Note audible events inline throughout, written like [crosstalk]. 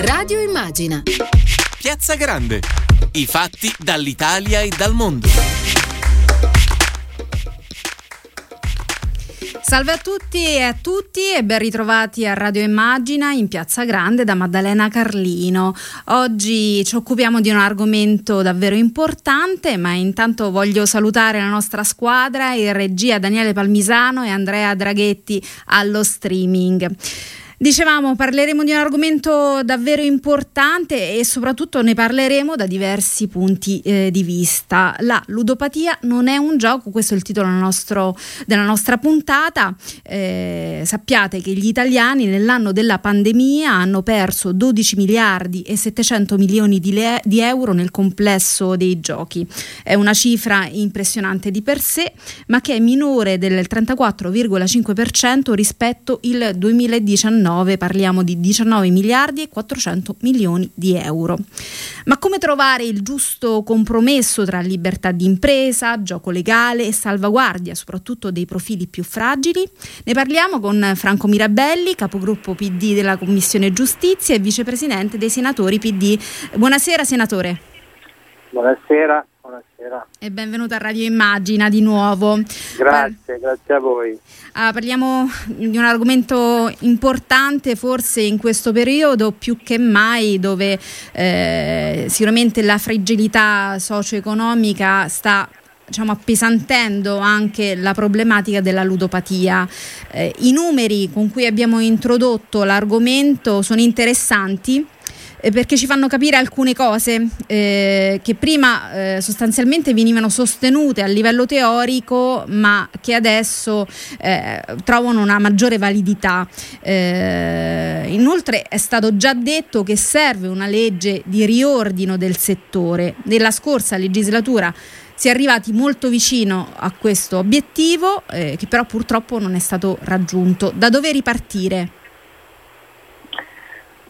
Radio Immagina. Piazza Grande. I fatti dall'Italia e dal mondo. Salve a tutti e a tutti e ben ritrovati a Radio Immagina in Piazza Grande da Maddalena Carlino. Oggi ci occupiamo di un argomento davvero importante, ma intanto voglio salutare la nostra squadra, in regia Daniele Palmisano e Andrea Draghetti allo streaming. Dicevamo, parleremo di un argomento davvero importante e soprattutto ne parleremo da diversi punti eh, di vista. La ludopatia non è un gioco, questo è il titolo nostro, della nostra puntata. Eh, sappiate che gli italiani nell'anno della pandemia hanno perso 12 miliardi e 700 milioni di, le- di euro nel complesso dei giochi. È una cifra impressionante di per sé, ma che è minore del 34,5% rispetto al 2019 2019 parliamo di 19 miliardi e 400 milioni di euro. Ma come trovare il giusto compromesso tra libertà di impresa, gioco legale e salvaguardia soprattutto dei profili più fragili? Ne parliamo con Franco Mirabelli, capogruppo PD della Commissione Giustizia e vicepresidente dei senatori PD. Buonasera senatore. Buonasera. Buonasera. E benvenuto a Radio Immagina di nuovo. Grazie, Par- grazie a voi. Ah, parliamo di un argomento importante forse in questo periodo più che mai dove eh, sicuramente la fragilità socio-economica sta diciamo, appesantendo anche la problematica della ludopatia. Eh, I numeri con cui abbiamo introdotto l'argomento sono interessanti eh, perché ci fanno capire alcune cose eh, che prima eh, sostanzialmente venivano sostenute a livello teorico ma che adesso eh, trovano una maggiore validità. Eh, inoltre è stato già detto che serve una legge di riordino del settore. Nella scorsa legislatura si è arrivati molto vicino a questo obiettivo eh, che però purtroppo non è stato raggiunto. Da dove ripartire?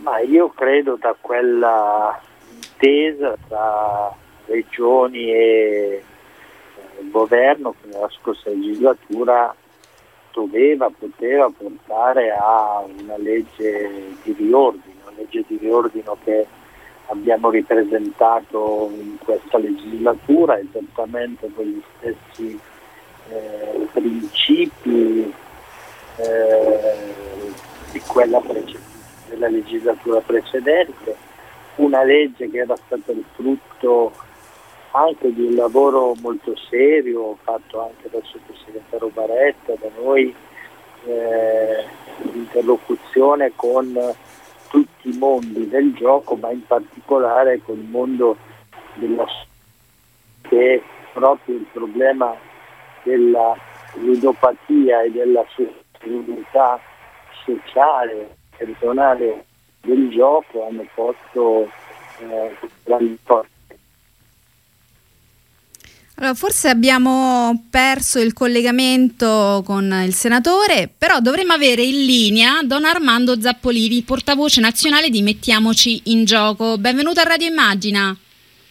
Ma io credo da quella intesa tra regioni e eh, governo che nella scorsa legislatura doveva, poteva portare a una legge di riordino, una legge di riordino che abbiamo ripresentato in questa legislatura esattamente con gli stessi eh, principi eh, di quella precedente della legislatura precedente, una legge che era stata il frutto anche di un lavoro molto serio fatto anche dal sottosegretario Baretta, da noi eh, interlocuzione con tutti i mondi del gioco, ma in particolare con il mondo della che proprio il problema della ludopatia e della sostenibilità sociale personale del gioco hanno posto eh, grandi porte. Allora, forse abbiamo perso il collegamento con il senatore, però dovremmo avere in linea Don Armando Zappolini, portavoce nazionale di Mettiamoci in Gioco. Benvenuto a Radio Immagina.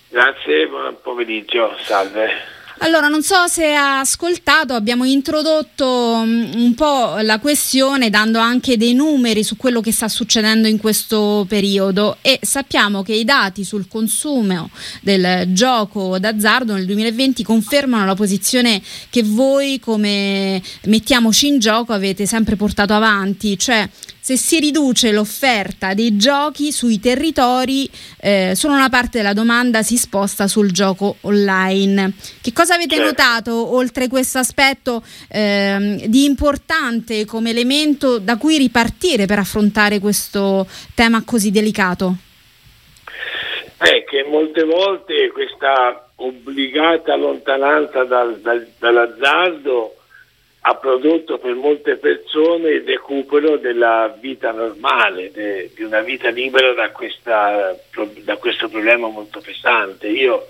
Grazie, buon pomeriggio, salve. Allora, non so se ha ascoltato, abbiamo introdotto mm, un po' la questione dando anche dei numeri su quello che sta succedendo in questo periodo. E sappiamo che i dati sul consumo del gioco d'azzardo nel 2020 confermano la posizione che voi come mettiamoci in gioco avete sempre portato avanti, cioè se si riduce l'offerta dei giochi sui territori, eh, solo una parte della domanda si sposta sul gioco online. Che cosa avete certo. notato oltre questo aspetto eh, di importante come elemento da cui ripartire per affrontare questo tema così delicato? È che molte volte questa obbligata lontananza dal, dal, dall'azzardo ha prodotto per molte persone il recupero della vita normale, de, di una vita libera da, questa, da, questo problema molto pesante. Io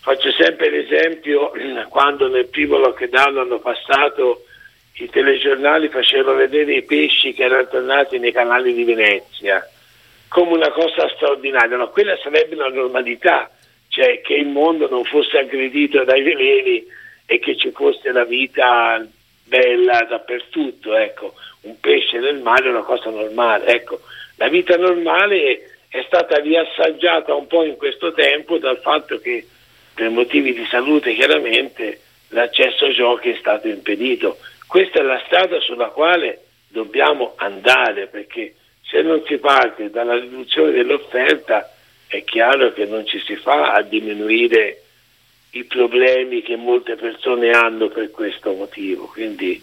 faccio sempre l'esempio [clears throat] quando nel primo lockdown hanno passato i telegiornali facevano vedere i pesci che erano tornati nei canali di Venezia come una cosa straordinaria, ma quella sarebbe la normalità, cioè che il mondo non fosse aggredito dai veleni e che ci fosse la vita bella dappertutto, ecco, un pesce nel mare è una cosa normale, ecco, la vita normale è stata riassaggiata un po' in questo tempo dal fatto che per motivi di salute chiaramente l'accesso ai giochi è stato impedito. Questa è la strada sulla quale dobbiamo andare perché se non si parte dalla riduzione dell'offerta è chiaro che non ci si fa a diminuire i problemi che molte persone hanno per questo motivo. Quindi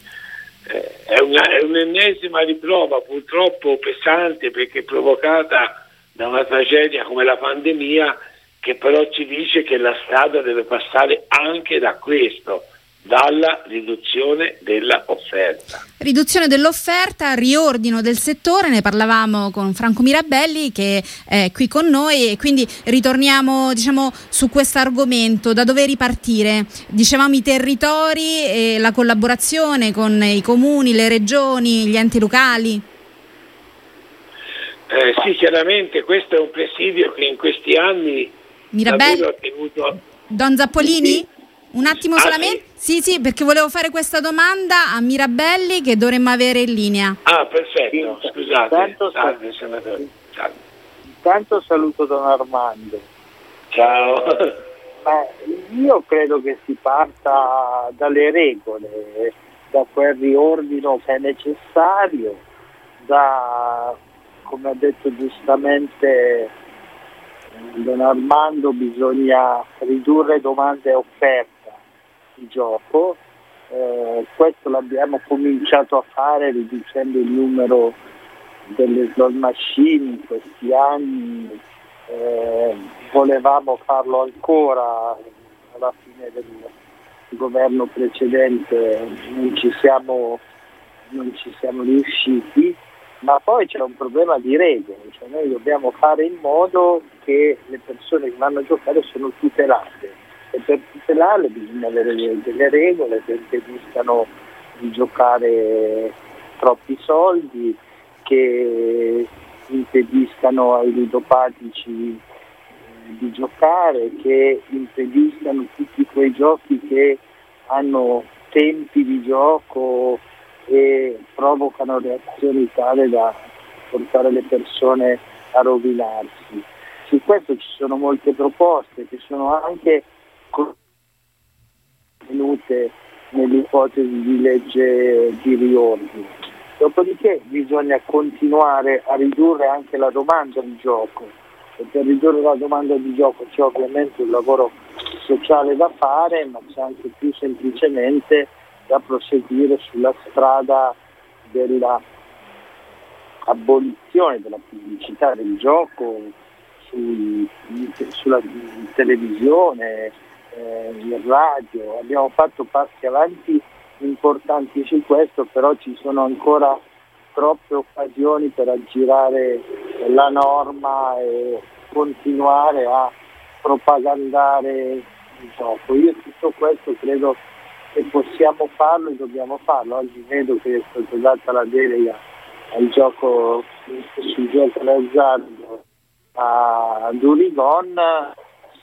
eh, è, una, è un'ennesima riprova purtroppo pesante perché provocata da una tragedia come la pandemia che però ci dice che la strada deve passare anche da questo, dalla riduzione dell'offerta. Riduzione dell'offerta, riordino del settore, ne parlavamo con Franco Mirabelli che è qui con noi e quindi ritorniamo diciamo, su questo argomento, da dove ripartire? Dicevamo i territori e la collaborazione con i comuni, le regioni, gli enti locali. Eh, sì, chiaramente questo è un presidio che in questi anni Mirabelli? ha tenuto... Don Zappolini? Un attimo ah, solamente? Sì? sì, sì, perché volevo fare questa domanda a Mirabelli che dovremmo avere in linea. Ah, perfetto, scusate. Intanto, Salve, senatore. Salve. Intanto saluto Don Armando. Ciao. Ma io credo che si parta dalle regole, da quel riordino che è necessario, da, come ha detto giustamente Don Armando, bisogna ridurre domande e offerte gioco. Eh, questo l'abbiamo cominciato a fare riducendo il numero delle slot machine in questi anni. Eh, volevamo farlo ancora alla fine del governo precedente, non ci siamo, non ci siamo riusciti, ma poi c'è un problema di regole, cioè noi dobbiamo fare in modo che le persone che vanno a giocare sono tutelate e per tutelarle bisogna avere delle regole che impediscano di giocare troppi soldi, che impediscano ai ludopatici eh, di giocare, che impediscano tutti quei giochi che hanno tempi di gioco e provocano reazioni tale da portare le persone a rovinarsi. Su questo ci sono molte proposte che sono anche contenute nell'ipotesi di legge di riordine. Dopodiché bisogna continuare a ridurre anche la domanda di gioco e per ridurre la domanda di gioco c'è ovviamente un lavoro sociale da fare, ma c'è anche più semplicemente da proseguire sulla strada della abolizione della pubblicità del gioco su, sulla televisione, eh, in radio, abbiamo fatto passi avanti importanti su questo, però ci sono ancora troppe occasioni per aggirare la norma e continuare a propagandare il gioco. Io tutto questo credo che possiamo farlo e dobbiamo farlo. Oggi vedo che è stata data la delega al gioco sul gioco d'azzardo a Durigon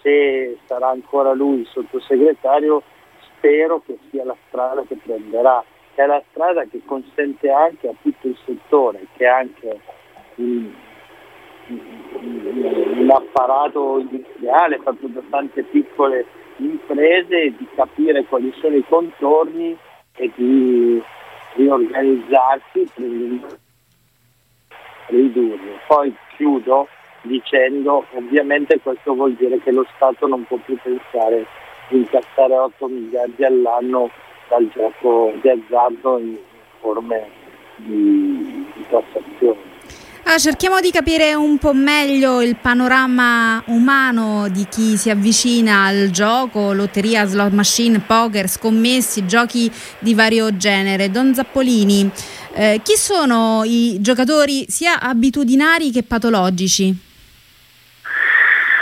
se sarà ancora lui il sottosegretario, spero che sia la strada che prenderà, è la strada che consente anche a tutto il settore, che anche un, un apparato industriale fatto da tante piccole imprese, di capire quali sono i contorni e di riorganizzarsi per ridurre. Poi chiudo dicendo ovviamente questo vuol dire che lo Stato non può più pensare di incassare 8 miliardi all'anno dal gioco di azzardo in forme di, di tassazione. Ah, cerchiamo di capire un po' meglio il panorama umano di chi si avvicina al gioco, lotteria, slot machine, poker, scommessi, giochi di vario genere. Don Zappolini, eh, chi sono i giocatori sia abitudinari che patologici?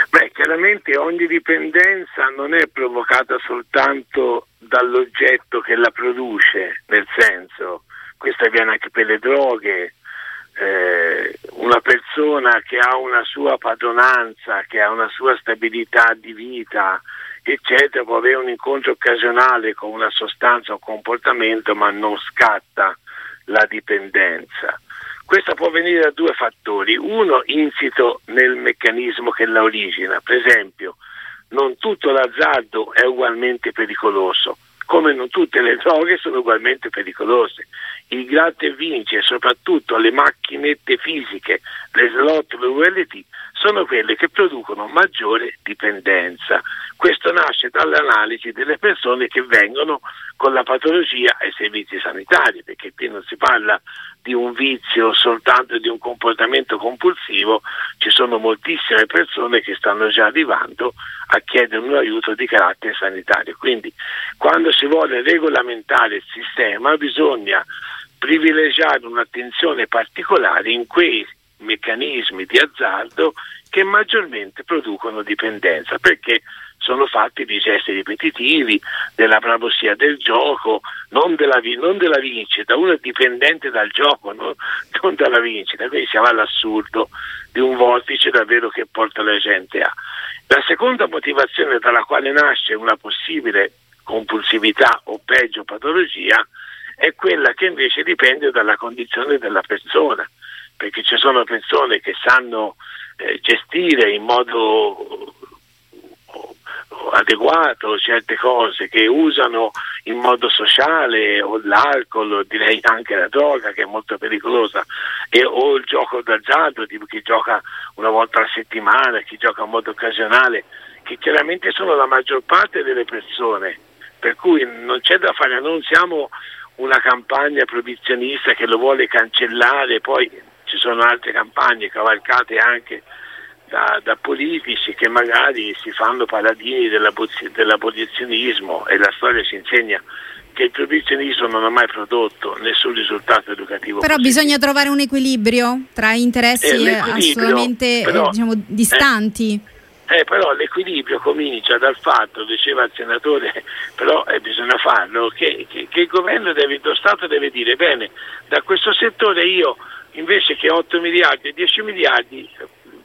Beh, chiaramente ogni dipendenza non è provocata soltanto dall'oggetto che la produce, nel senso, questo avviene anche per le droghe, eh, una persona che ha una sua padronanza, che ha una sua stabilità di vita, eccetera, può avere un incontro occasionale con una sostanza o comportamento, ma non scatta la dipendenza. Questo può venire da due fattori, uno insito nel meccanismo che la origina, per esempio non tutto l'azzardo è ugualmente pericoloso, come non tutte le droghe sono ugualmente pericolose. Il gratta vince soprattutto le macchinette fisiche, le slot, le ULT, sono quelle che producono maggiore dipendenza. Questo nasce dall'analisi delle persone che vengono con la patologia ai servizi sanitari, perché qui non si parla di un vizio soltanto di un comportamento compulsivo, ci sono moltissime persone che stanno già arrivando a chiedere un aiuto di carattere sanitario. Quindi quando si vuole regolamentare il sistema bisogna privilegiare un'attenzione particolare in quei meccanismi di azzardo che maggiormente producono dipendenza, perché sono fatti di gesti ripetitivi, della bravossia del gioco, non della, non della vincita, uno è dipendente dal gioco, no? [laughs] non dalla vincita, quindi siamo all'assurdo di un vortice davvero che porta la gente a. La seconda motivazione dalla quale nasce una possibile compulsività o peggio patologia è quella che invece dipende dalla condizione della persona, perché ci sono persone che sanno eh, gestire in modo adeguato certe cose che usano in modo sociale o l'alcol, direi anche la droga che è molto pericolosa e, o il gioco d'azzardo tipo chi gioca una volta alla settimana, chi gioca in modo occasionale che chiaramente sono la maggior parte delle persone. Per cui non c'è da fare, non siamo una campagna proibizionista che lo vuole cancellare, poi ci sono altre campagne cavalcate anche da, da, politici che magari si fanno paladini dell'abolizionismo e la storia ci insegna che il proibizionismo non ha mai prodotto nessun risultato educativo. Però positivo. bisogna trovare un equilibrio tra interessi eh, assolutamente però, eh, diciamo, distanti. Eh, eh, però l'equilibrio comincia dal fatto, diceva il senatore, [laughs] però eh, bisogna farlo, che, che, che il governo deve, lo Stato deve dire, bene, da questo settore io invece che 8 miliardi e 10 miliardi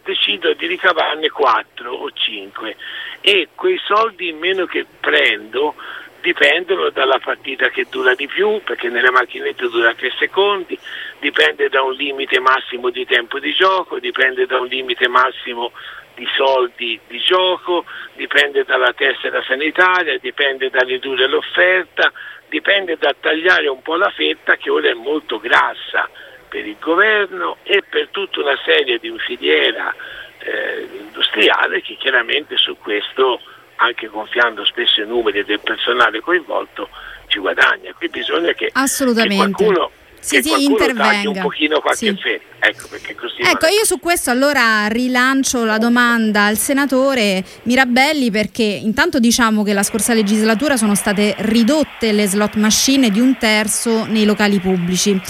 decido di ricavarne 4 o 5 e quei soldi in meno che prendo dipendono dalla partita che dura di più, perché nelle macchinette dura 3 secondi, dipende da un limite massimo di tempo di gioco, dipende da un limite massimo di soldi di gioco, dipende dalla tessera sanitaria, dipende da ridurre l'offerta, dipende da tagliare un po' la fetta che ora è molto grassa per il governo e per tutta una serie di filiera eh, industriale che chiaramente su questo, anche confiando spesso i numeri del personale coinvolto, ci guadagna. Qui bisogna che, che qualcuno sì, sì, intervenga. un pochino qualche sì. Ecco, ecco io su questo allora rilancio la domanda al senatore Mirabelli perché intanto diciamo che la scorsa legislatura sono state ridotte le slot machine di un terzo nei locali pubblici.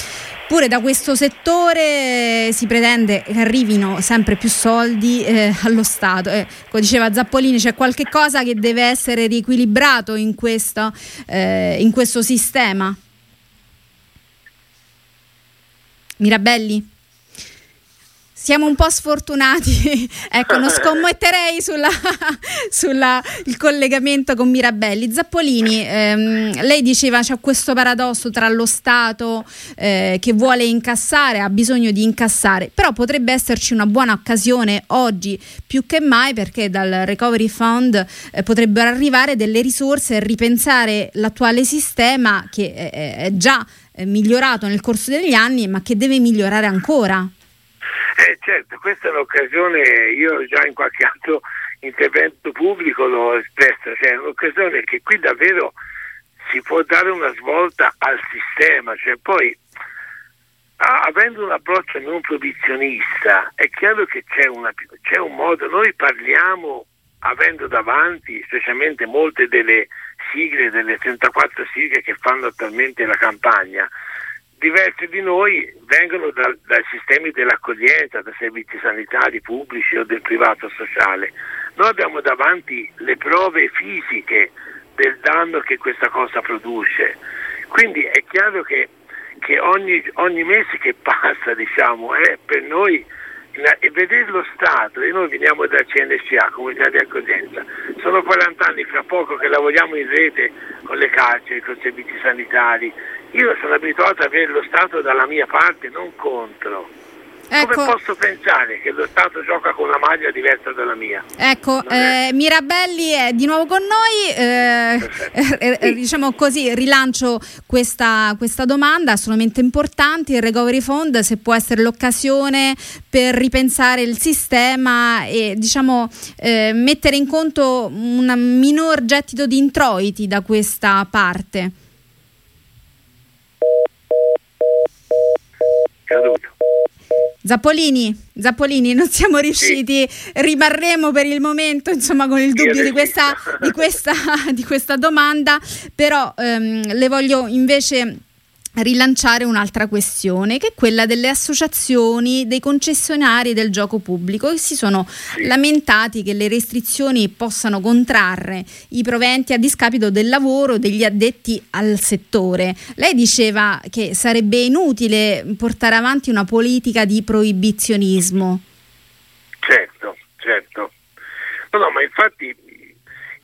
Pure da questo settore si pretende che arrivino sempre più soldi eh, allo Stato. Eh, come diceva Zappolini, c'è qualche cosa che deve essere riequilibrato in questo, eh, in questo sistema. Mirabelli? Siamo un po' sfortunati, [laughs] ecco, non scommetterei [laughs] il collegamento con Mirabelli. Zappolini, ehm, lei diceva c'è questo paradosso tra lo Stato eh, che vuole incassare, ha bisogno di incassare, però potrebbe esserci una buona occasione oggi più che mai perché dal Recovery Fund eh, potrebbero arrivare delle risorse e ripensare l'attuale sistema che è, è già eh, migliorato nel corso degli anni ma che deve migliorare ancora. Eh, certo, questa è un'occasione, io già in qualche altro intervento pubblico l'ho espresso, cioè è un'occasione che qui davvero si può dare una svolta al sistema, cioè poi avendo un approccio non proibizionista è chiaro che c'è, una, c'è un modo, noi parliamo avendo davanti specialmente molte delle sigle, delle 34 sigle che fanno attualmente la campagna, diversi di noi vengono da, dai sistemi dell'accoglienza, da servizi sanitari pubblici o del privato sociale. Noi abbiamo davanti le prove fisiche del danno che questa cosa produce. Quindi è chiaro che, che ogni, ogni, mese che passa diciamo, è per noi e vedere lo Stato, e noi veniamo da CNCA, Comunità di Accoglienza, sono 40 anni fra poco che lavoriamo in rete con le carceri, con i servizi sanitari, Io sono abituato ad avere lo Stato dalla mia parte, non contro. Ecco. Come posso pensare che lo Stato gioca con una maglia diversa dalla mia? Ecco, eh, Mirabelli è di nuovo con noi, eh, eh, [laughs] eh, diciamo così, rilancio questa, questa, domanda assolutamente importante, il Recovery Fund se può essere l'occasione per ripensare il sistema e diciamo eh, mettere in conto un minor gettito di introiti da questa parte. Caduto. Zappolini, Zappolini, non siamo riusciti, sì. rimarremo per il momento insomma, con il dubbio di questa, di, questa, [laughs] di questa, domanda, però ehm, le voglio invece rilanciare un'altra questione che è quella delle associazioni dei concessionari del gioco pubblico che si sono sì. lamentati che le restrizioni possano contrarre i proventi a discapito del lavoro degli addetti al settore. Lei diceva che sarebbe inutile portare avanti una politica di proibizionismo. Certo, certo. No, no, ma infatti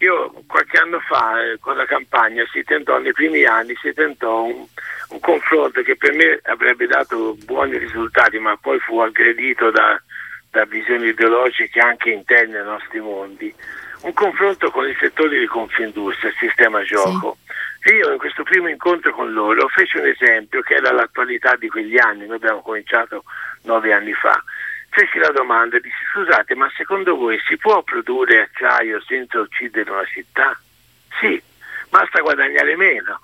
io qualche anno fa eh, con la campagna si tentò, nei primi anni, si tentò un, un, confronto che per me avrebbe dato buoni risultati, ma poi fu aggredito da, da visioni ideologiche anche interne ai nostri mondi. Un confronto con i settori di Confindustria, il sistema gioco. Sì. Io in questo primo incontro con loro feci un esempio che era l'attualità di quegli anni, noi abbiamo cominciato nove anni fa feci la domanda e dissi scusate ma secondo voi si può produrre acciaio senza uccidere una città? Sì, basta guadagnare meno,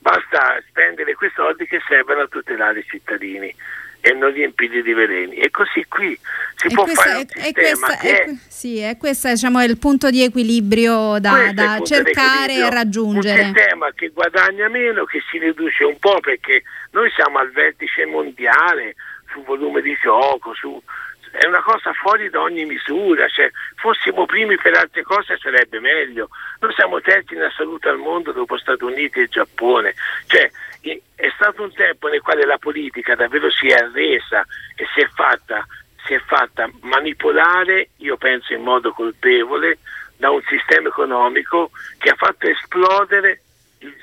basta spendere quei soldi che servono a tutelare i cittadini e non riempirli di veleni. E così qui si e può questa, fare è, questa, è, è, sì, è questo diciamo, il punto di equilibrio da, da cercare e raggiungere. Un sistema che guadagna meno, che si riduce un po' perché noi siamo al vertice mondiale su volume di gioco, su, è una cosa fuori da ogni misura, cioè, fossimo primi per altre cose sarebbe meglio, noi siamo terzi in assoluto al mondo dopo Stati Uniti e Giappone, cioè, è stato un tempo nel quale la politica davvero si è arresa e si è fatta, si è fatta manipolare, io penso in modo colpevole, da un sistema economico che ha fatto esplodere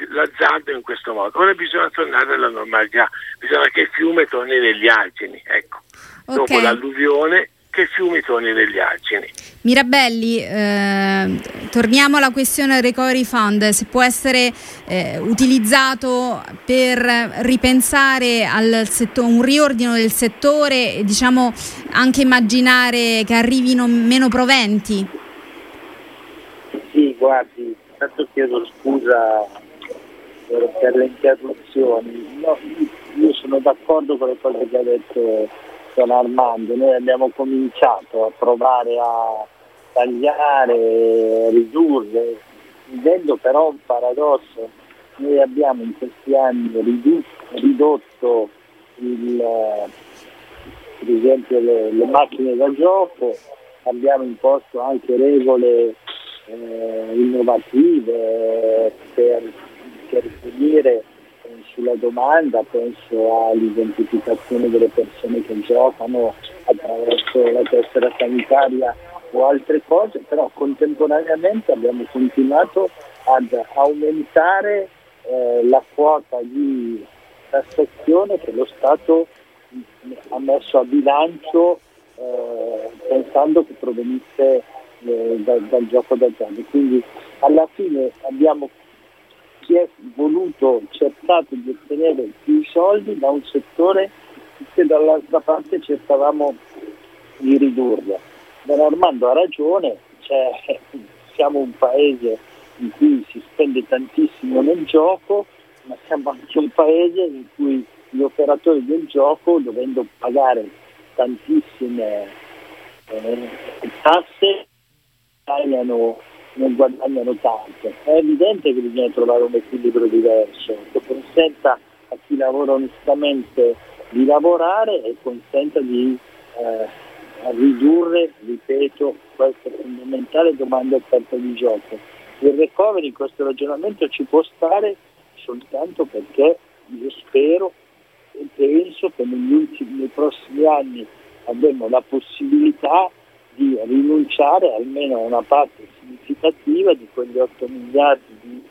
l'azzardo in questo modo. Ora bisogna tornare alla normalità, bisogna che il fiume torni negli argini, ecco. Okay. Dopo l'alluvione che il fiume torni negli argini. Mirabelli, eh, torniamo alla questione del recovery fund, se può essere eh, utilizzato per ripensare al settore, un riordino del settore e diciamo anche immaginare che arrivino meno proventi. Sì, guardi, tanto chiedo scusa per, per le interruzioni. No, io sono d'accordo con le cose che ha detto Don Armando, noi abbiamo cominciato a provare a tagliare, ridurre, vivendo però un paradosso. Noi abbiamo in questi anni ridotto, ridotto il, per esempio le, le, macchine da gioco, abbiamo imposto anche regole eh, innovative per intervenire sulla domanda, penso all'identificazione delle persone che giocano attraverso la tessera sanitaria o altre cose, però contemporaneamente abbiamo continuato ad aumentare eh, la quota di tassazione che lo Stato ha messo a bilancio eh, pensando che provenisse eh, da, dal gioco d'azzardo. Quindi alla fine abbiamo si è voluto, cercato di ottenere più soldi da un settore che dall'altra parte cercavamo di ridurre. Don Armando ha ragione, cioè, siamo un paese in cui si spende tantissimo nel gioco, ma siamo anche un paese in cui gli operatori del gioco, dovendo pagare tantissime eh, tasse, tagliano non guadagnano tanto. È evidente che bisogna trovare un equilibrio diverso che consenta a chi lavora onestamente di lavorare e consenta di eh, ridurre, ripeto, questa fondamentale domanda offerta di gioco. Il recovery in questo ragionamento ci può stare soltanto perché io spero e penso che negli ultimi, nei prossimi anni avremo la possibilità di rinunciare almeno a una parte significativa di quegli 8 miliardi di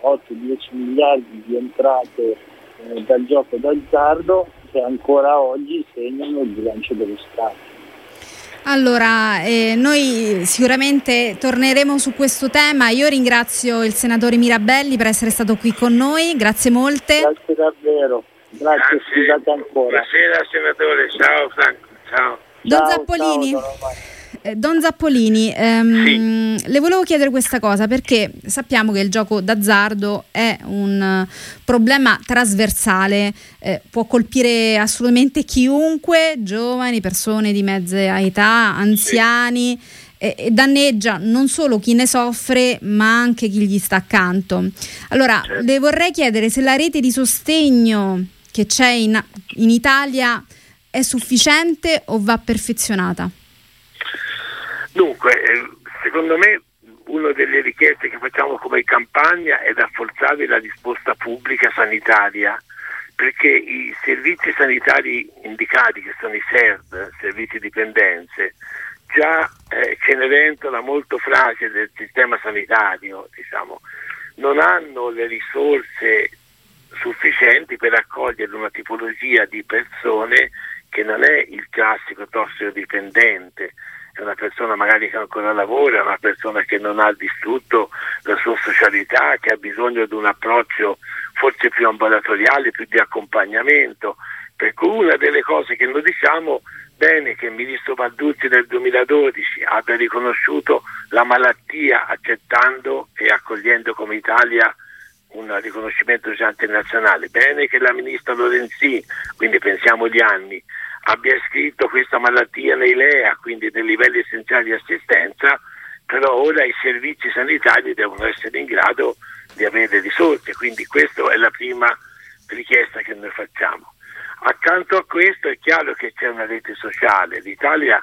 8-10 miliardi di entrate eh, dal gioco d'azzardo che ancora oggi segnano il bilancio dello Stato. Allora, eh, noi sicuramente torneremo su questo tema. Io ringrazio il senatore Mirabelli per essere stato qui con noi, grazie molte. Grazie davvero, grazie, grazie. scusate ancora. Buonasera senatore, ciao Franco, ciao. Don ciao, Zappolini. Ciao, Don Zappolini, ehm, sì. le volevo chiedere questa cosa perché sappiamo che il gioco d'azzardo è un problema trasversale, eh, può colpire assolutamente chiunque, giovani, persone di mezza età, anziani. Sì. E, danneggia non solo chi ne soffre ma anche chi gli sta accanto. Allora, certo. le vorrei chiedere se la rete di sostegno che c'è in, in Italia è sufficiente o va perfezionata? Dunque, eh, secondo me una delle richieste che facciamo come campagna è rafforzare la risposta pubblica sanitaria perché i servizi sanitari indicati, che sono i SERD, servizi dipendenze, già eh, Cenerentola molto fragile del sistema sanitario, diciamo, non hanno le risorse sufficienti per accogliere una tipologia di persone che non è il classico tossicodipendente, è una persona magari che ancora lavora, una persona che non ha distrutto la sua socialità, che ha bisogno di un approccio forse più ambulatoriale, più di accompagnamento. Per cui una delle cose che noi diciamo bene che il ministro Balduzzi nel 2012 abbia riconosciuto la malattia accettando e accogliendo come Italia un riconoscimento già internazionale. Bene che la ministra Lorenzi, quindi pensiamo agli anni, abbia iscritto questa malattia nei LEA, quindi nei livelli essenziali di assistenza, però ora i servizi sanitari devono essere in grado di avere risorse, quindi questa è la prima richiesta che noi facciamo. Accanto a questo è chiaro che c'è una rete sociale, l'Italia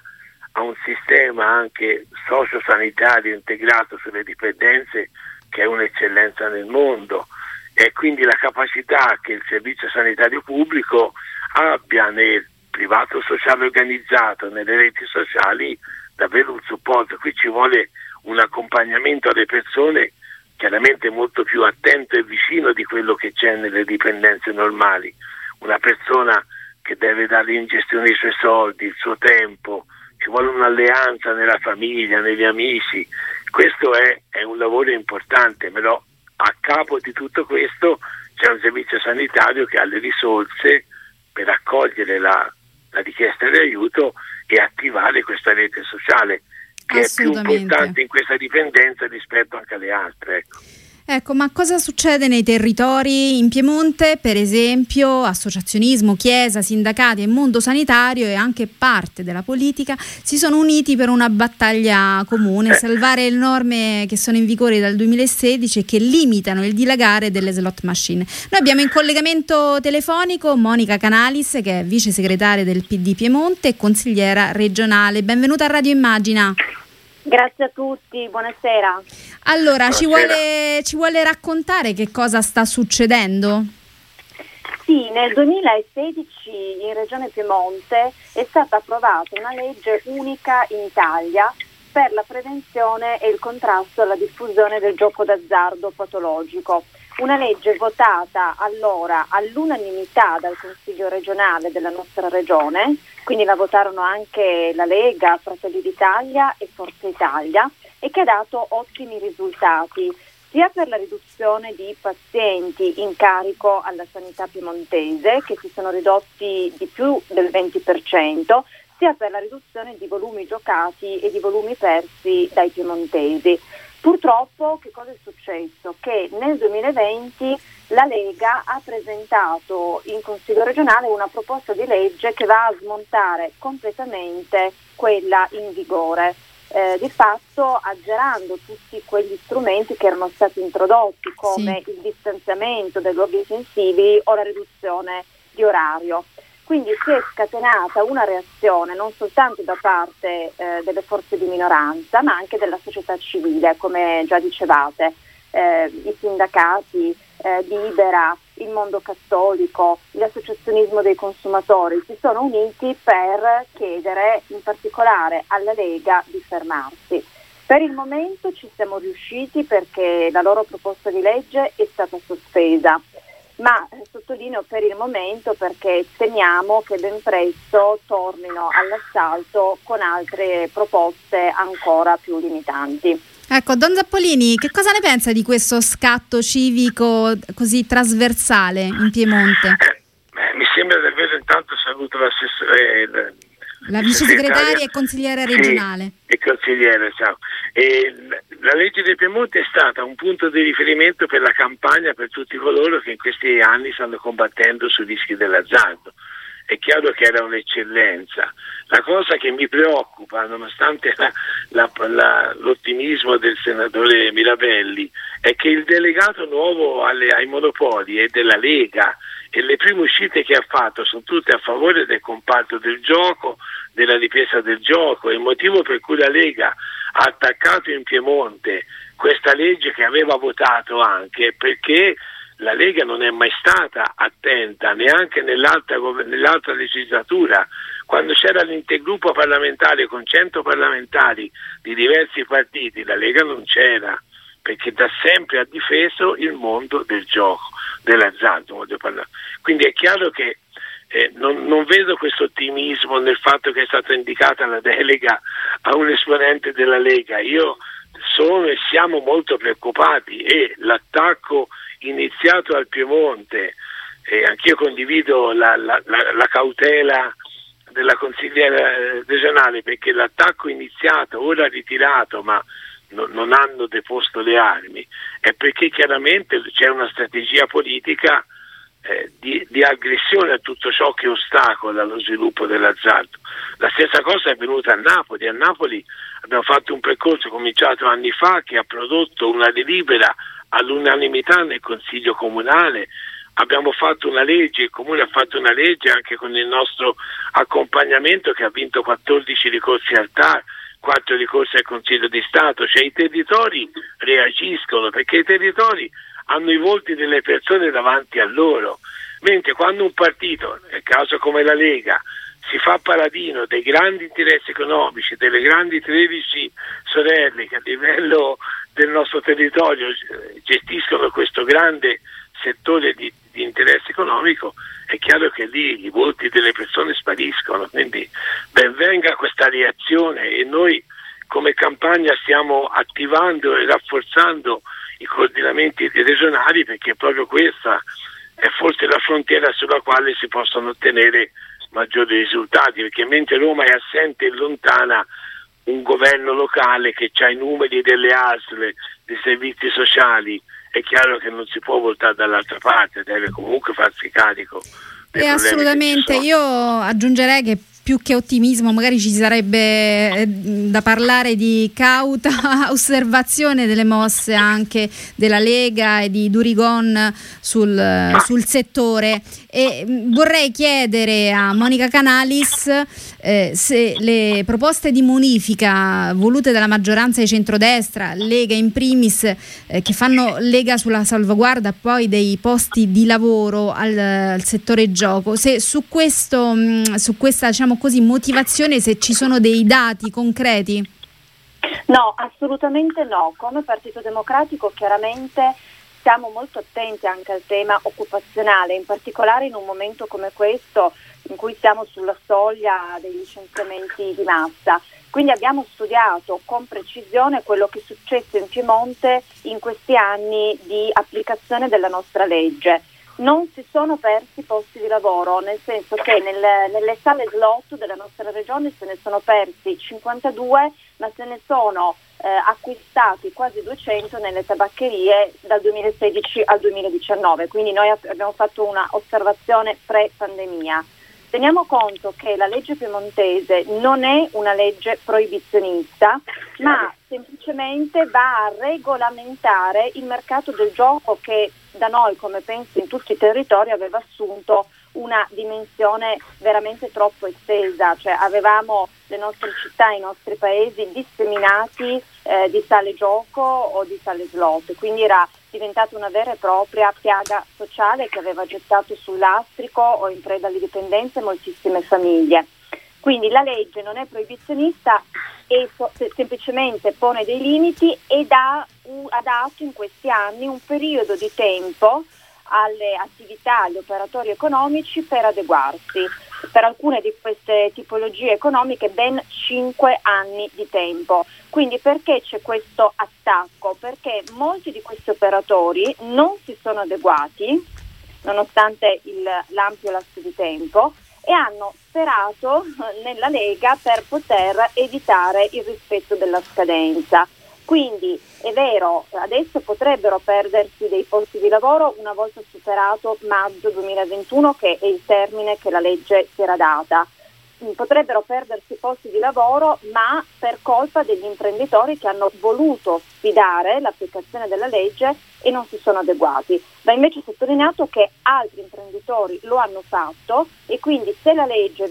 ha un sistema anche sociosanitario integrato sulle dipendenze che è un'eccellenza nel mondo e quindi la capacità che il servizio sanitario pubblico abbia nel privato sociale organizzato, nelle reti sociali, davvero un supporto. Qui ci vuole un accompagnamento alle persone chiaramente molto più attento e vicino di quello che c'è nelle dipendenze normali. Una persona che deve dare in gestione i suoi soldi, il suo tempo, ci vuole un'alleanza nella famiglia, negli amici. Questo è, è un lavoro importante, però a capo di tutto questo c'è un servizio sanitario che ha le risorse per accogliere la, la richiesta di aiuto e attivare questa rete sociale che è più importante in questa dipendenza rispetto anche alle altre. Ecco. Ecco, ma cosa succede nei territori in Piemonte, per esempio, associazionismo, chiesa, sindacati e mondo sanitario e anche parte della politica si sono uniti per una battaglia comune, eh. salvare le norme che sono in vigore dal 2016 e che limitano il dilagare delle slot machine. Noi abbiamo in collegamento telefonico Monica Canalis, che è vice segretaria del PD Piemonte e consigliera regionale. Benvenuta a Radio Immagina. Grazie a tutti, buonasera. Allora, buonasera. Ci, vuole, ci vuole raccontare che cosa sta succedendo? Sì, nel 2016 in Regione Piemonte è stata approvata una legge unica in Italia per la prevenzione e il contrasto alla diffusione del gioco d'azzardo patologico. Una legge votata allora all'unanimità dal Consiglio regionale della nostra regione, quindi la votarono anche la Lega, Fratelli d'Italia e Forza Italia e che ha dato ottimi risultati sia per la riduzione di pazienti in carico alla sanità piemontese che si sono ridotti di più del 20%, sia per la riduzione di volumi giocati e di volumi persi dai piemontesi. Purtroppo che cosa è successo? Che nel 2020 la Lega ha presentato in Consiglio regionale una proposta di legge che va a smontare completamente quella in vigore. Eh, di fatto azzerando tutti quegli strumenti che erano stati introdotti come sì. il distanziamento dai luoghi sensibili o la riduzione di orario. Quindi si è scatenata una reazione non soltanto da parte eh, delle forze di minoranza, ma anche della società civile, come già dicevate, eh, i sindacati, eh, Libera, il mondo cattolico, l'associazionismo dei consumatori si sono uniti per chiedere in particolare alla Lega di fermarsi. Per il momento ci siamo riusciti perché la loro proposta di legge è stata sospesa ma sottolineo per il momento perché temiamo che ben presto tornino all'assalto con altre proposte ancora più limitanti. Ecco, Don Zappolini, che cosa ne pensa di questo scatto civico così trasversale in Piemonte? Eh, mi sembra davvero intanto saluto l'assessore. Eh, la vice segretaria e consigliere regionale. Sì, e consigliere, ciao. E la legge del Piemonte è stata un punto di riferimento per la campagna per tutti coloro che in questi anni stanno combattendo sui rischi dell'azzardo. È chiaro che era un'eccellenza. La cosa che mi preoccupa, nonostante la, la, la, l'ottimismo del senatore Mirabelli, è che il delegato nuovo alle, ai monopoli è della Lega e le prime uscite che ha fatto sono tutte a favore del comparto del gioco, della difesa del gioco. Il motivo per cui la Lega ha attaccato in Piemonte questa legge che aveva votato anche perché la Lega non è mai stata attenta neanche nell'altra, nell'altra legislatura, quando c'era l'intergruppo parlamentare con 100 parlamentari di diversi partiti, la Lega non c'era perché da sempre ha difeso il mondo del gioco, dell'azzardo. Quindi è chiaro che eh, non, non, vedo questo ottimismo nel fatto che è stata indicata la delega a un esponente della Lega. Io sono e siamo molto preoccupati e l'attacco iniziato al Piemonte, e anch'io condivido la, la, la, la cautela della consigliera eh, regionale perché l'attacco iniziato, ora ritirato, ma no, non hanno deposto le armi, è perché chiaramente c'è una strategia politica eh, di, di, aggressione a tutto ciò che ostacola lo sviluppo dell'azzardo. La stessa cosa è avvenuta a Napoli. A Napoli abbiamo fatto un percorso cominciato anni fa che ha prodotto una delibera all'unanimità nel Consiglio Comunale. Abbiamo fatto una legge, il Comune ha fatto una legge anche con il nostro accompagnamento che ha vinto 14 ricorsi al TAR, 4 ricorsi al Consiglio di Stato, cioè i territori reagiscono perché i territori hanno i volti delle persone davanti a loro, mentre quando un partito, nel caso come la Lega, si fa paladino dei grandi interessi economici, delle grandi 13 sorelle che a livello del nostro territorio gestiscono questo grande settore di, di interesse economico, è chiaro che lì i volti delle persone spariscono, quindi ben venga questa reazione e noi come campagna stiamo attivando e rafforzando i coordinamenti regionali perché proprio questa è forse la frontiera sulla quale si possono ottenere maggiori risultati, perché mentre Roma è assente e lontana un governo locale che ha i numeri delle ASL, dei servizi sociali, è chiaro che non si può voltare dall'altra parte, deve comunque farsi carico. E assolutamente, io aggiungerei che più che ottimismo, magari ci sarebbe eh, da parlare di cauta [laughs] osservazione delle mosse anche della Lega e di Durigon sul, sul settore. E mm, vorrei chiedere a Monica Canalis eh, se le proposte di modifica volute dalla maggioranza di centrodestra, Lega in primis, eh, che fanno Lega sulla salvaguardia poi dei posti di lavoro al, al settore gioco, se su, questo, mh, mm, su questa diciamo così, motivazione se ci sono dei dati concreti. No, assolutamente no. Come Partito Democratico chiaramente siamo molto attenti anche al tema occupazionale, in particolare in un momento come questo in cui siamo sulla soglia dei licenziamenti di massa. Quindi abbiamo studiato con precisione quello che è successo in Piemonte in questi anni di applicazione della nostra legge. Non si sono persi posti di lavoro, nel senso che nel, nelle sale slot della nostra regione se ne sono persi 52, ma se ne sono eh, acquistati quasi 200 nelle tabaccherie dal 2016 al 2019. Quindi noi abbiamo fatto una osservazione pre-pandemia. Teniamo conto che la legge piemontese non è una legge proibizionista, ma semplicemente va a regolamentare il mercato del gioco che da noi, come penso in tutti i territori, aveva assunto una dimensione veramente troppo estesa, cioè avevamo le nostre città, i nostri paesi disseminati eh, di sale gioco o di sale slot, quindi era diventata una vera e propria piaga sociale che aveva gettato sul lastrico o in preda alle dipendenze moltissime famiglie. Quindi la legge non è proibizionista e so, semplicemente pone dei limiti ed ha dato in questi anni un periodo di tempo alle attività, agli operatori economici per adeguarsi. Per alcune di queste tipologie economiche ben 5 anni di tempo. Quindi perché c'è questo attacco? Perché molti di questi operatori non si sono adeguati, nonostante il, l'ampio lasso di tempo, e hanno sperato nella Lega per poter evitare il rispetto della scadenza. Quindi è vero, adesso potrebbero perdersi dei posti di lavoro una volta superato maggio 2021, che è il termine che la legge si era data. Potrebbero perdersi posti di lavoro, ma per colpa degli imprenditori che hanno voluto sfidare l'applicazione della legge e non si sono adeguati. Va invece sottolineato che altri imprenditori lo hanno fatto e quindi se la legge,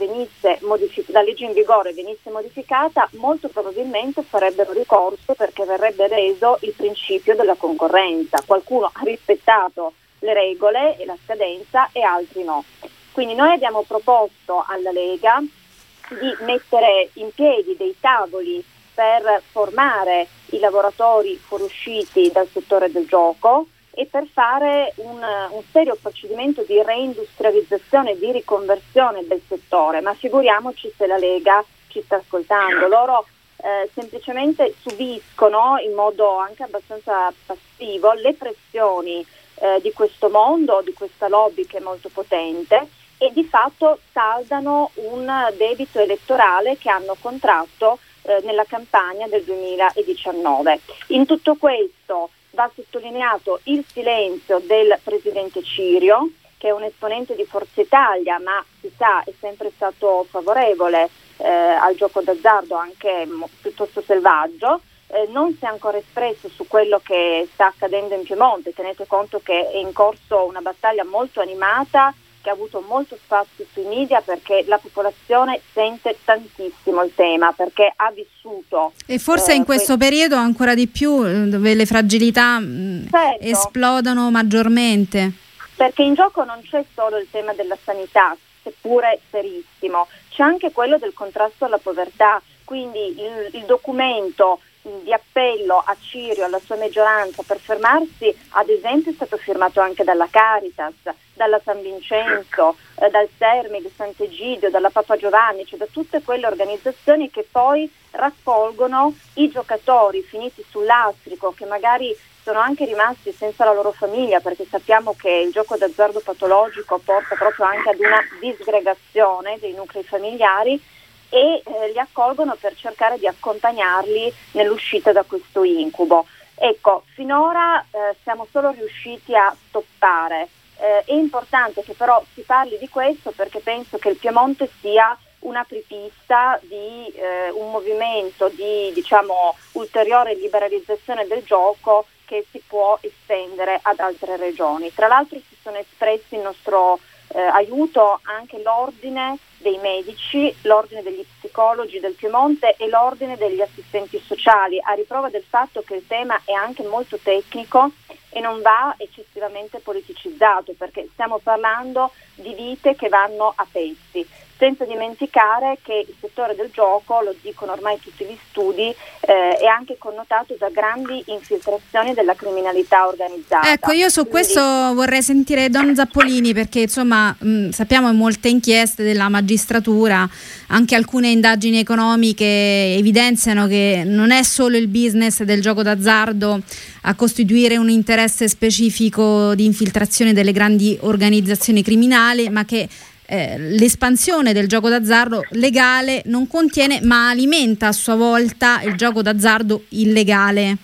modific- la legge in vigore venisse modificata, molto probabilmente farebbero ricorso perché verrebbe reso il principio della concorrenza. Qualcuno ha rispettato le regole e la scadenza e altri no. Quindi noi abbiamo proposto alla Lega di mettere in piedi dei tavoli per formare i lavoratori fuoriusciti dal settore del gioco e per fare un, un serio procedimento di reindustrializzazione e di riconversione del settore, ma figuriamoci se la Lega ci sta ascoltando. Loro eh, semplicemente subiscono in modo anche abbastanza passivo le pressioni eh, di questo mondo, di questa lobby che è molto potente e di fatto saldano un debito elettorale che hanno contratto eh, nella campagna del 2019. In tutto questo va sottolineato il silenzio del presidente Cirio, che è un esponente di Forza Italia, ma si sa è sempre stato favorevole eh, al gioco d'azzardo anche mo- piuttosto selvaggio. Eh, non si è ancora espresso su quello che sta accadendo in Piemonte, tenete conto che è in corso una battaglia molto animata che ha avuto molto spazio sui media perché la popolazione sente tantissimo il tema, perché ha vissuto. E forse eh, in questo que- periodo ancora di più, eh, dove le fragilità mm, certo. esplodono maggiormente. Perché in gioco non c'è solo il tema della sanità, seppure serissimo, c'è anche quello del contrasto alla povertà. Quindi il, il documento di appello a Cirio, alla sua maggioranza, per fermarsi, ad esempio è stato firmato anche dalla Caritas, dalla San Vincenzo, eh, dal Sermig, Sant'Egidio, dalla Papa Giovanni, cioè da tutte quelle organizzazioni che poi raccolgono i giocatori finiti sull'astrico che magari sono anche rimasti senza la loro famiglia perché sappiamo che il gioco d'azzardo patologico porta proprio anche ad una disgregazione dei nuclei familiari e eh, li accolgono per cercare di accompagnarli nell'uscita da questo incubo. Ecco, finora eh, siamo solo riusciti a stoppare. Eh, è importante che però si parli di questo perché penso che il Piemonte sia un'apripista di eh, un movimento di diciamo, ulteriore liberalizzazione del gioco che si può estendere ad altre regioni. Tra l'altro si sono espressi il nostro eh, aiuto anche l'ordine dei medici, l'ordine degli psicologi del Piemonte e l'ordine degli assistenti sociali, a riprova del fatto che il tema è anche molto tecnico e non va eccessivamente politicizzato, perché stiamo parlando di vite che vanno a pezzi senza dimenticare che il settore del gioco, lo dicono ormai tutti gli studi, eh, è anche connotato da grandi infiltrazioni della criminalità organizzata. Ecco, io su Quindi... questo vorrei sentire Don Zappolini perché insomma mh, sappiamo molte inchieste della magistratura, anche alcune indagini economiche evidenziano che non è solo il business del gioco d'azzardo a costituire un interesse specifico di infiltrazione delle grandi organizzazioni criminali, ma che eh, l'espansione del gioco d'azzardo legale non contiene ma alimenta a sua volta il gioco d'azzardo illegale.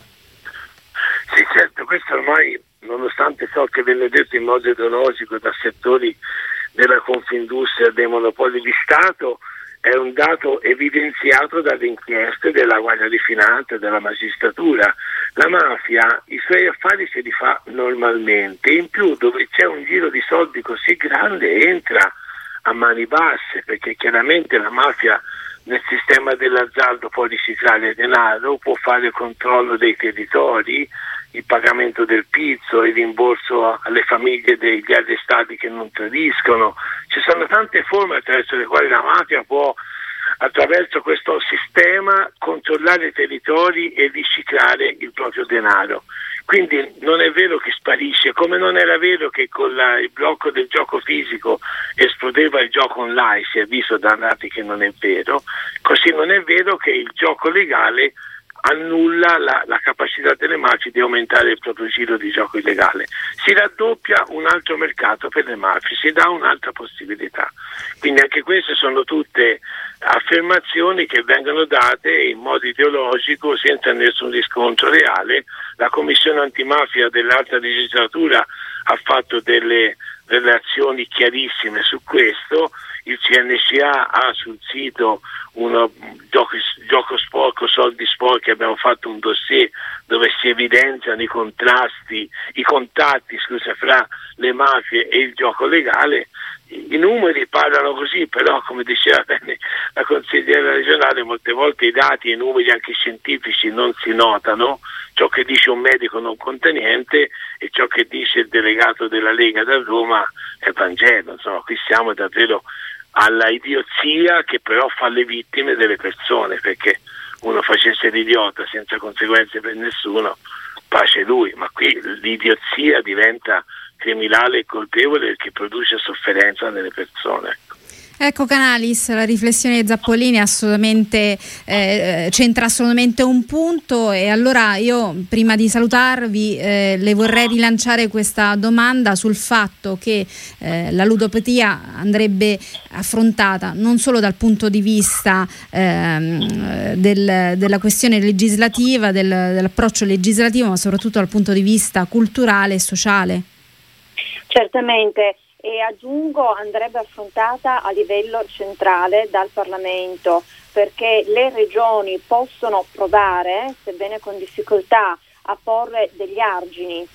Sì, certo, questo ormai, nonostante ciò che viene detto in modo ideologico da settori della Confindustria dei monopoli di Stato, è un dato evidenziato dalle inchieste della Guardia di Finanza e della magistratura. La mafia i suoi affari se li fa normalmente, in più dove c'è un giro di soldi così grande entra a mani basse, perché chiaramente la mafia nel sistema dell'azzardo può riciclare denaro, può fare il controllo dei territori, il pagamento del pizzo, il rimborso alle famiglie degli arrestati che non tradiscono. Ci sono tante forme attraverso le quali la mafia può attraverso questo sistema controllare i territori e riciclare il proprio denaro. Quindi non è vero che sparisce, come non era vero che con la, il blocco del gioco fisico esplodeva il gioco online, si è visto da dati che non è vero, così non è vero che il gioco legale annulla la, la, capacità delle mafie di aumentare il proprio giro di gioco illegale. Si raddoppia un altro mercato per le mafie, si dà un'altra possibilità. Quindi anche queste sono tutte affermazioni che vengono date in modo ideologico senza nessun riscontro reale. La Commissione antimafia dell'altra legislatura ha fatto delle relazioni chiarissime su questo il CNCA ha sul sito uno gioco, gioco sporco, soldi sporchi, abbiamo fatto un dossier dove si evidenziano i contrasti, i contatti scusa, fra le mafie e il gioco legale. I numeri parlano così, però come diceva bene la consigliera regionale, molte volte i dati e i numeri anche scientifici non si notano, ciò che dice un medico non conta niente e ciò che dice il delegato della Lega da Roma è Vangelo, insomma qui siamo davvero alla idiozia che però fa le vittime delle persone, perché uno facesse l'idiota senza conseguenze per nessuno, pace lui, ma qui l'idiozia diventa criminale e colpevole perché produce sofferenza nelle persone. Ecco Canalis, la riflessione di Zappolini assolutamente, eh, c'entra assolutamente un punto e allora io prima di salutarvi eh, le vorrei rilanciare questa domanda sul fatto che eh, la ludopatia andrebbe affrontata non solo dal punto di vista ehm, del, della questione legislativa, del, dell'approccio legislativo, ma soprattutto dal punto di vista culturale e sociale. Certamente e aggiungo andrebbe affrontata a livello centrale dal Parlamento perché le regioni possono provare, sebbene con difficoltà, a porre degli argini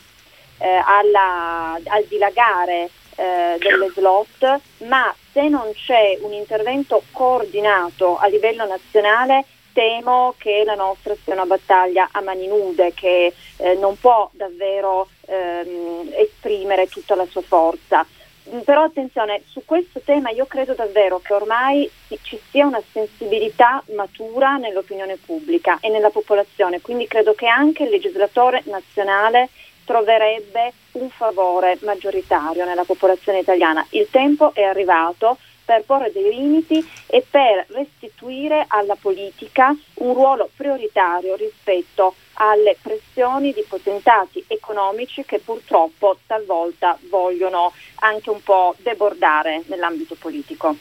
eh, alla, al dilagare eh, delle slot, ma se non c'è un intervento coordinato a livello nazionale temo che la nostra sia una battaglia a mani nude che eh, non può davvero ehm, esprimere tutta la sua forza. Mm, però attenzione, su questo tema io credo davvero che ormai ci sia una sensibilità matura nell'opinione pubblica e nella popolazione, quindi credo che anche il legislatore nazionale troverebbe un favore maggioritario nella popolazione italiana. Il tempo è arrivato per porre dei limiti e per restituire alla politica un ruolo prioritario rispetto alle pressioni di potentati economici che purtroppo talvolta vogliono anche un po' debordare nell'ambito politico.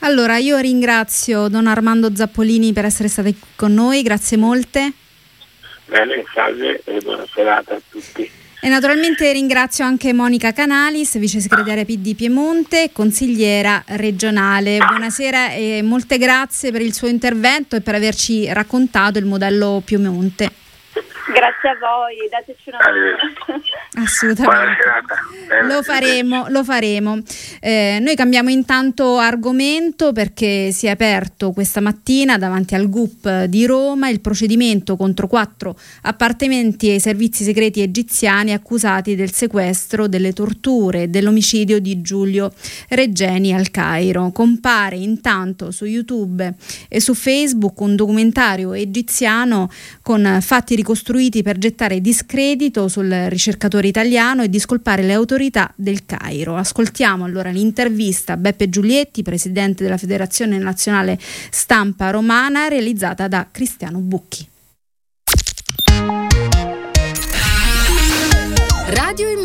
Allora, io ringrazio Don Armando Zappolini per essere stato qui con noi, grazie molte. Bene, salve e buona serata a tutti. E naturalmente ringrazio anche Monica Canalis, vice segretaria PD Piemonte, consigliera regionale. Buonasera e molte grazie per il suo intervento e per averci raccontato il modello Piemonte. Grazie a voi, dateci una mano. [laughs] Assolutamente. Lo faremo, lo faremo. Eh, noi cambiamo intanto argomento perché si è aperto questa mattina davanti al GUP di Roma il procedimento contro quattro appartamenti ai servizi segreti egiziani accusati del sequestro, delle torture e dell'omicidio di Giulio Reggeni al Cairo. Compare intanto su YouTube e su Facebook un documentario egiziano con fatti ricostruiti per gettare discredito sul ricercatore italiano e discolpare le autorità del Cairo. Ascoltiamo allora l'intervista a Beppe Giulietti, presidente della Federazione Nazionale Stampa Romana, realizzata da Cristiano Bucchi. Radio